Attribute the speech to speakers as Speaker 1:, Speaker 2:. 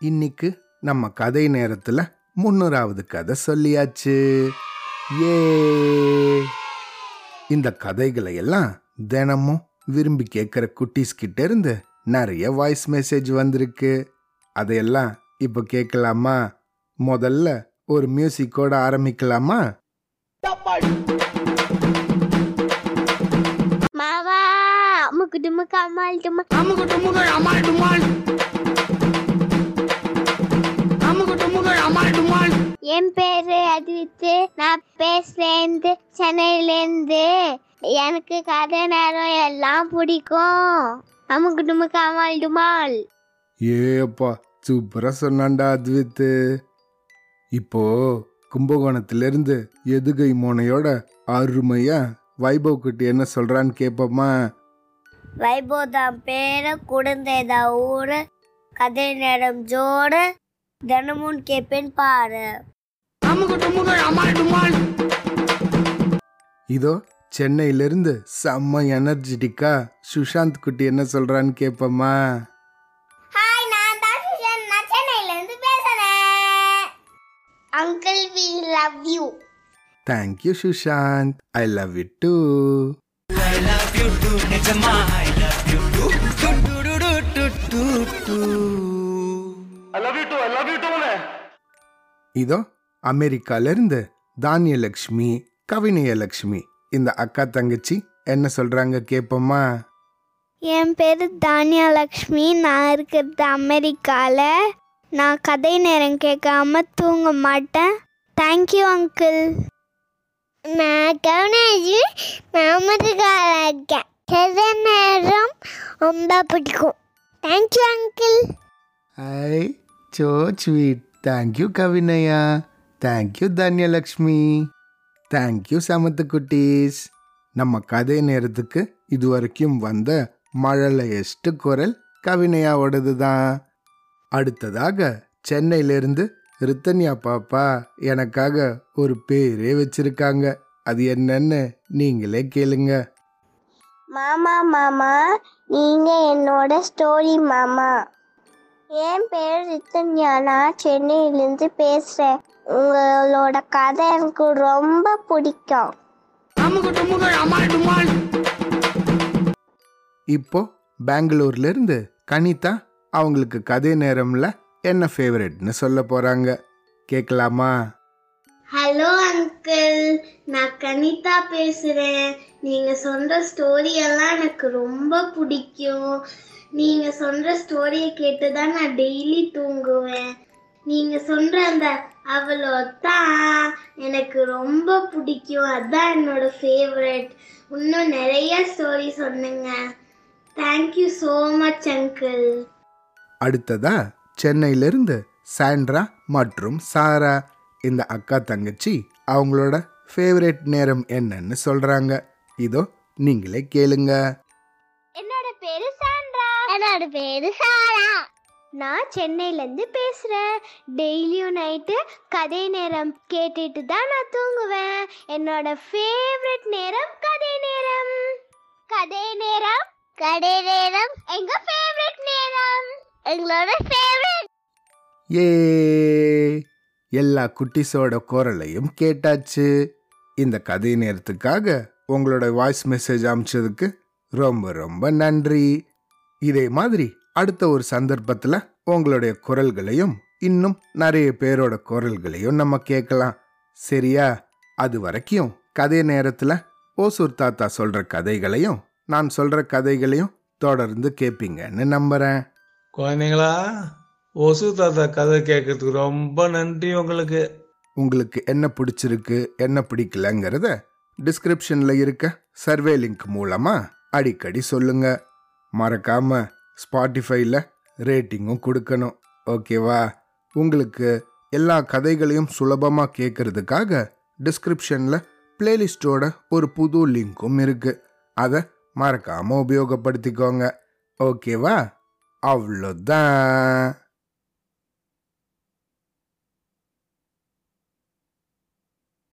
Speaker 1: இன்னைக்கு நம்ம கதை நேரத்துல முன்னூறாவது கதை சொல்லியாச்சு. ஏ. இந்த கதைகளை எல்லாம் தினமும் விரும்பி கேட்குற குட்டீஸ் கிட்ட இருந்து நிறைய வாய்ஸ் மெசேஜ் வந்திருக்கு. அதையெல்லாம் இப்போ கேட்கலாமா? முதல்ல ஒரு மியூசிக்கோட ஆரம்பிக்கலாமா?
Speaker 2: மாவா அம்முக்கு டுமுக்கு அம்மாள் டுமா
Speaker 3: அமுகு டுமுகு அமால் டுமால்
Speaker 2: என் பேரு அதித்து நான் பேசுறேந்து சென்னையிலேருந்து. எனக்கு கதை நேரம் எல்லாம் பிடிக்கும். அம்முக்கு டுமுக்கு அம்மாள் டுமால்.
Speaker 1: ஏப்பா சூப்பரா சொன்னான்டா அத்வித்து இப்போ கும்பகோணத்திலிருந்து எதுகை மோனையோட அருமையா வைபவ் குட்டி என்ன சொல்றான்னு கேட்போமா
Speaker 2: வைபோதாம் பேர குழந்தைதா ஊரு கதை நேரம் ஜோடு தினமும் கேப்பேன் பாரு.
Speaker 3: அமுகு டுமுகு அமால் டுமால்
Speaker 1: இதோ சென்னையிலிருந்து செம்ம எனர்ஜெட்டிக்கா சுஷாந்த் குட்டி என்ன சொல்றான்னு கேட்போமா
Speaker 2: ஹாய் நான் தான் சுஷன் நான் சென்னையிலேருந்து பேசுறேன். Uncle we love you
Speaker 1: thank you Sushanth. I love you too இதோ அமெரிக்கால தானியலக்ஷ்மி கவினயலக்ஷ்மி இந்த அக்கா தங்கச்சி என்ன சொல்றாங்க கேட்போமா
Speaker 2: என் பேர் தானியலக்ஷ்மி. நான் இருக்கிறது அமெரிக்காவில் நான் கதை நேரம் கேட்காம தூங்க மாட்டேன். தேங்க்யூ அங்கிள் நான் கவனேஜி நான் அமெரிக்காவில் இருக்கேன். கதை நேரம் ரொம்ப பிடிக்கும். Thank you uncle
Speaker 1: hi so sweet thank you Kavinaya thank you Dhanyalakshmi thank you சமத்து குட்டீஸ் நம்ம கதை நேரத்துக்கு இதுவரைக்கும் வந்த மழலையஸ்ட் குரல் கவினையாவோடது தான் அடுத்ததாக சென்னையிலிருந்து ரித்தன்யா பாப்பா எனக்காக ஒரு பேரே வச்சிருக்காங்க. அது என்னன்னு நீங்களே கேளுங்க.
Speaker 2: மாமா மாமா நீங்க என்னோட ஸ்டோரி மாமா. என் பேர் ரித்தன்யா. நான் சென்னையிலேருந்து பேசுகிறேன் உங்களோட கதை எனக்கு ரொம்ப பிடிக்கும்.
Speaker 1: இப்போ பெங்களூர்ல இருந்து கனிதா அவங்களுக்கு கதை நேரம்ல என்ன ஃபேவரட்னு சொல்ல போறாங்க. கேட்கலாமா
Speaker 2: ஹலோ அங்கிள் நான் கனிதா பேசுகிறேன் நீங்கள் சொல்கிற ஸ்டோரி எல்லாம் எனக்கு ரொம்ப பிடிக்கும். நீங்கள் சொல்கிற ஸ்டோரியை கேட்டு தான் நான் டெய்லி தூங்குவேன். நீங்கள் சொல்கிற அந்த அவ்வளோ தான் எனக்கு ரொம்ப பிடிக்கும். அதான் என்னோட ஃபேவரட் இன்னும் நிறைய story சொன்னுங்க thank you so much uncle
Speaker 1: அடுத்ததா சென்னையிலிருந்து சாண்ட்ரா மற்றும் சாரா. இந்த அக்கா தங்கச்சி அவங்களோட ஃபேவரட் நேரம் என்னன்னு சொல்றாங்க. இதோ நீங்களே கேளுங்க.
Speaker 2: என்னோட பேரு சாண்ட்ரா. என்னோட பேரு சாரா. நான் சென்னையிலேருந்து பேசுகிறேன். டெய்லியும் நைட்டு கதை நேரம் கேட்டுட்டு தான் நான் தூங்குவேன். என்னோட ஃபேவரட் நேரம் கதை நேரம். கதை நேரம் கதை நேரம் எங்க ஃபேவரட் நேரம்? எங்களோட ஃபேவரட்
Speaker 1: ஏ எல்லா குட்டீஸோட குரலையும் கேட்டாச்சு. இந்த கதை நேரத்துக்காக உங்களோட வாய்ஸ் மெசேஜ் அமிச்சதுக்கு ரொம்ப ரொம்ப நன்றி. இதே மாதிரி அடுத்த ஒரு சந்தர்ப்பத்தில் உங்களுடைய குரல்களையும் இன்னும் நிறைய பேரோட குரல்களையும் நம்ம கேட்கலாம். சரியா? அது வரைக்கும் கதை நேரத்தில் ஓசூர் தாத்தா சொல்கிற கதைகளையும் நான் சொல்கிற கதைகளையும் தொடர்ந்து கேட்பீங்கன்னு நம்புகிறேன்
Speaker 4: குழந்தைங்களா ஒசு தாத்தா கதை கேட்கறதுக்கு ரொம்ப நன்றி உங்களுக்கு.
Speaker 1: உங்களுக்கு என்ன பிடிச்சிருக்கு என்ன பிடிக்கலங்கிறத டிஸ்கிரிப்ஷன்ல இருக்க சர்வே லிங்க் மூலமா அடிக்கடி சொல்லுங்க. மறக்காம ஸ்பாட்டிஃபைல ரேட்டிங்கும் கொடுக்கணும் ஓகேவா உங்களுக்கு எல்லா கதைகளையும் சுலபமாக கேட்கறதுக்காக டிஸ்கிரிப்ஷனில் பிளேலிஸ்டோட ஒரு புது லிங்க்கும் இருக்கு. அதை மறக்காமல் உபயோகப்படுத்திக்கோங்க. ஓகேவா அவ்வளோதான்